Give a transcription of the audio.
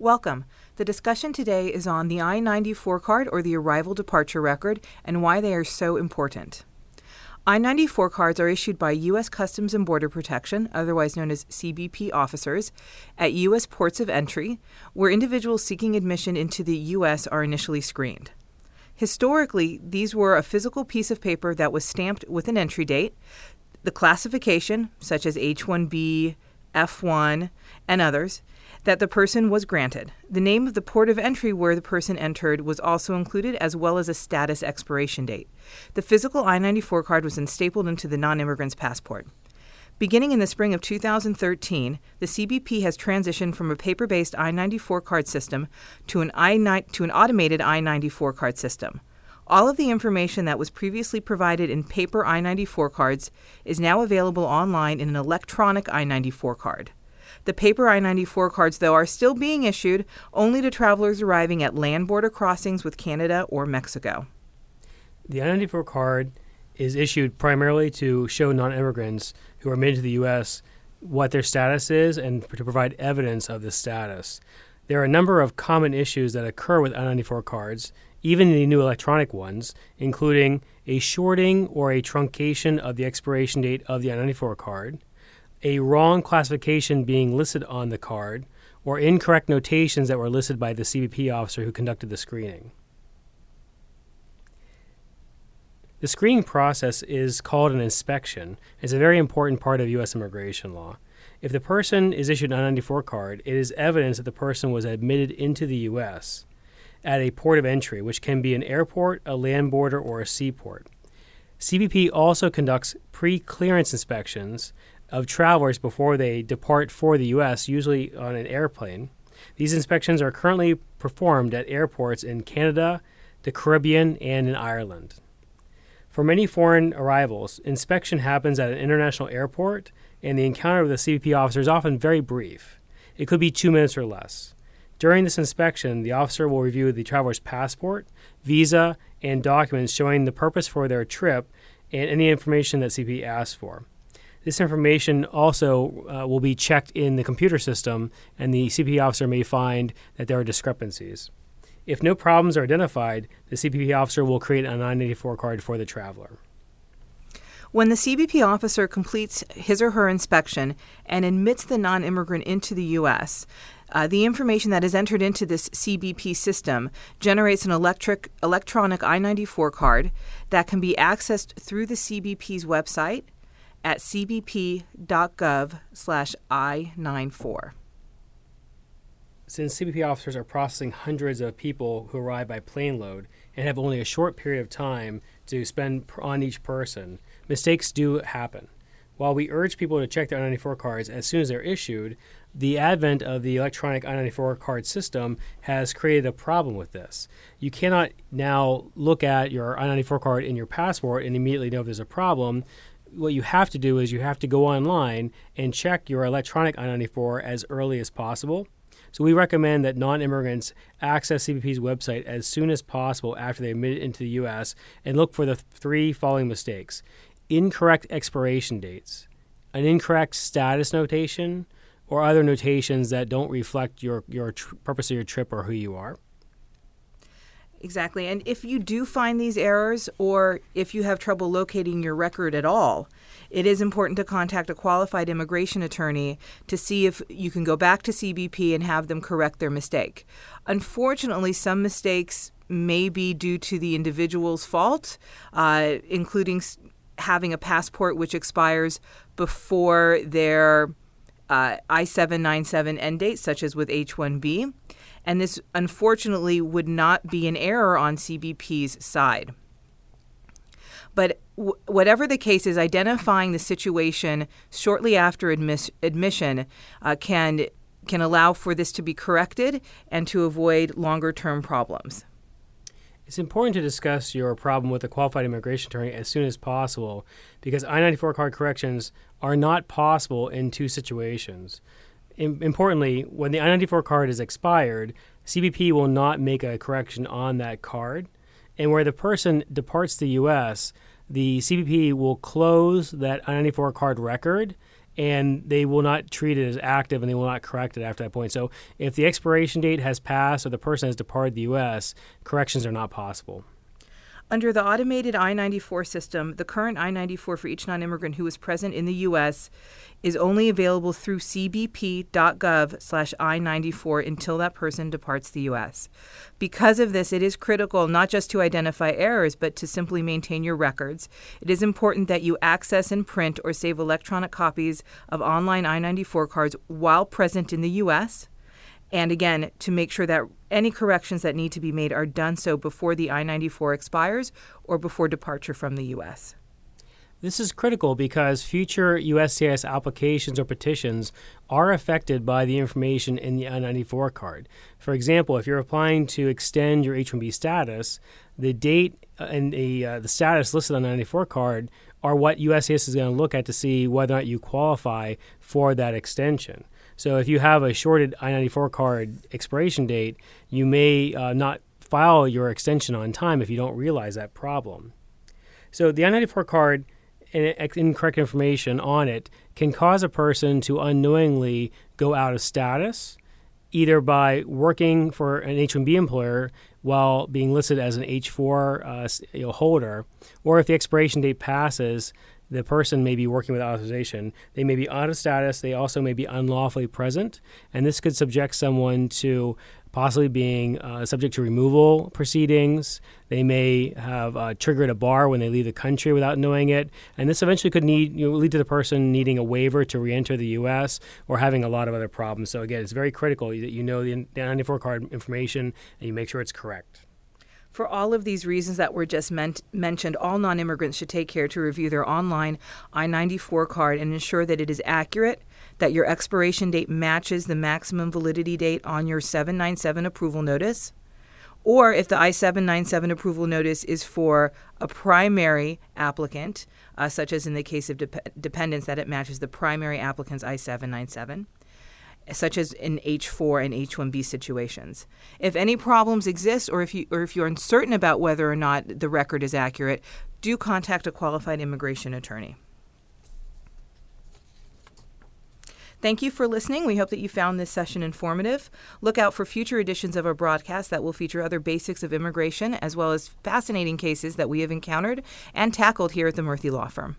Welcome. The discussion today is on the I 94 card or the arrival departure record and why they are so important. I 94 cards are issued by U.S. Customs and Border Protection, otherwise known as CBP officers, at U.S. ports of entry, where individuals seeking admission into the U.S. are initially screened. Historically, these were a physical piece of paper that was stamped with an entry date, the classification, such as H 1B, F 1, and others, that the person was granted. The name of the port of entry where the person entered was also included, as well as a status expiration date. The physical I 94 card was then stapled into the non immigrant's passport. Beginning in the spring of 2013, the CBP has transitioned from a paper based I 94 card system to an, I- to an automated I 94 card system. All of the information that was previously provided in paper I 94 cards is now available online in an electronic I 94 card. The paper I 94 cards, though, are still being issued only to travelers arriving at land border crossings with Canada or Mexico. The I 94 card is issued primarily to show non immigrants who are admitted to the U.S. what their status is and to provide evidence of this status. There are a number of common issues that occur with I 94 cards, even the new electronic ones, including a shorting or a truncation of the expiration date of the I 94 card a wrong classification being listed on the card, or incorrect notations that were listed by the CBP officer who conducted the screening. The screening process is called an inspection. It's a very important part of U.S. immigration law. If the person is issued an I-94 card, it is evidence that the person was admitted into the U.S. at a port of entry, which can be an airport, a land border, or a seaport. CBP also conducts pre clearance inspections of travelers before they depart for the U.S., usually on an airplane. These inspections are currently performed at airports in Canada, the Caribbean, and in Ireland. For many foreign arrivals, inspection happens at an international airport, and the encounter with a CBP officer is often very brief. It could be two minutes or less. During this inspection, the officer will review the traveler's passport, visa, and documents showing the purpose for their trip and any information that CBP asks for. This information also uh, will be checked in the computer system, and the CBP officer may find that there are discrepancies. If no problems are identified, the CBP officer will create a I-94 card for the traveler. When the CBP officer completes his or her inspection and admits the non immigrant into the U.S., uh, the information that is entered into this CBP system generates an electric electronic I-94 card that can be accessed through the CBP's website at cbp.gov slash I94. Since CBP officers are processing hundreds of people who arrive by plane load and have only a short period of time to spend on each person, mistakes do happen. While we urge people to check their I-94 cards as soon as they're issued, the advent of the electronic I-94 card system has created a problem with this. You cannot now look at your I-94 card in your passport and immediately know if there's a problem what you have to do is you have to go online and check your electronic I-94 as early as possible. So we recommend that non-immigrants access CBP's website as soon as possible after they admit into the U.S. and look for the three following mistakes: incorrect expiration dates, an incorrect status notation, or other notations that don't reflect your your tr- purpose of your trip or who you are. Exactly. And if you do find these errors or if you have trouble locating your record at all, it is important to contact a qualified immigration attorney to see if you can go back to CBP and have them correct their mistake. Unfortunately, some mistakes may be due to the individual's fault, uh, including having a passport which expires before their uh, I 797 end date, such as with H 1B and this unfortunately would not be an error on CBP's side. But w- whatever the case is, identifying the situation shortly after admis- admission uh, can can allow for this to be corrected and to avoid longer term problems. It's important to discuss your problem with a qualified immigration attorney as soon as possible because I 94 card corrections are not possible in two situations importantly, when the I-94 card is expired, CBP will not make a correction on that card. And where the person departs the U.S., the CBP will close that I-94 card record and they will not treat it as active and they will not correct it after that point. So if the expiration date has passed or the person has departed the U.S., corrections are not possible. Under the automated I 94 system, the current I 94 for each non immigrant who is present in the U.S. is only available through cbp.gov slash I 94 until that person departs the U.S. Because of this, it is critical not just to identify errors, but to simply maintain your records. It is important that you access and print or save electronic copies of online I 94 cards while present in the U.S. And again, to make sure that any corrections that need to be made are done so before the I 94 expires or before departure from the U.S. This is critical because future USCIS applications or petitions are affected by the information in the I 94 card. For example, if you're applying to extend your H 1B status, the date and the, uh, the status listed on the 94 card are what USCIS is going to look at to see whether or not you qualify for that extension. So if you have a shorted I 94 card expiration date, you may uh, not file your extension on time if you don't realize that problem. So the I 94 card and incorrect information on it can cause a person to unknowingly go out of status, either by working for an H 1B employer while being listed as an H4 uh, you know, holder, or if the expiration date passes, the person may be working with authorization. They may be out of status. They also may be unlawfully present. And this could subject someone to possibly being uh, subject to removal proceedings. They may have uh, triggered a bar when they leave the country without knowing it, and this eventually could need you know, lead to the person needing a waiver to re-enter the U.S. or having a lot of other problems. So again, it's very critical that you know the 94 card information and you make sure it's correct. For all of these reasons that were just meant, mentioned, all non immigrants should take care to review their online I 94 card and ensure that it is accurate, that your expiration date matches the maximum validity date on your 797 approval notice, or if the I 797 approval notice is for a primary applicant, uh, such as in the case of dependents, that it matches the primary applicant's I 797 such as in H4 and H1B situations. If any problems exist or if you or if you're uncertain about whether or not the record is accurate, do contact a qualified immigration attorney. Thank you for listening. We hope that you found this session informative. Look out for future editions of our broadcast that will feature other basics of immigration as well as fascinating cases that we have encountered and tackled here at the Murthy Law Firm.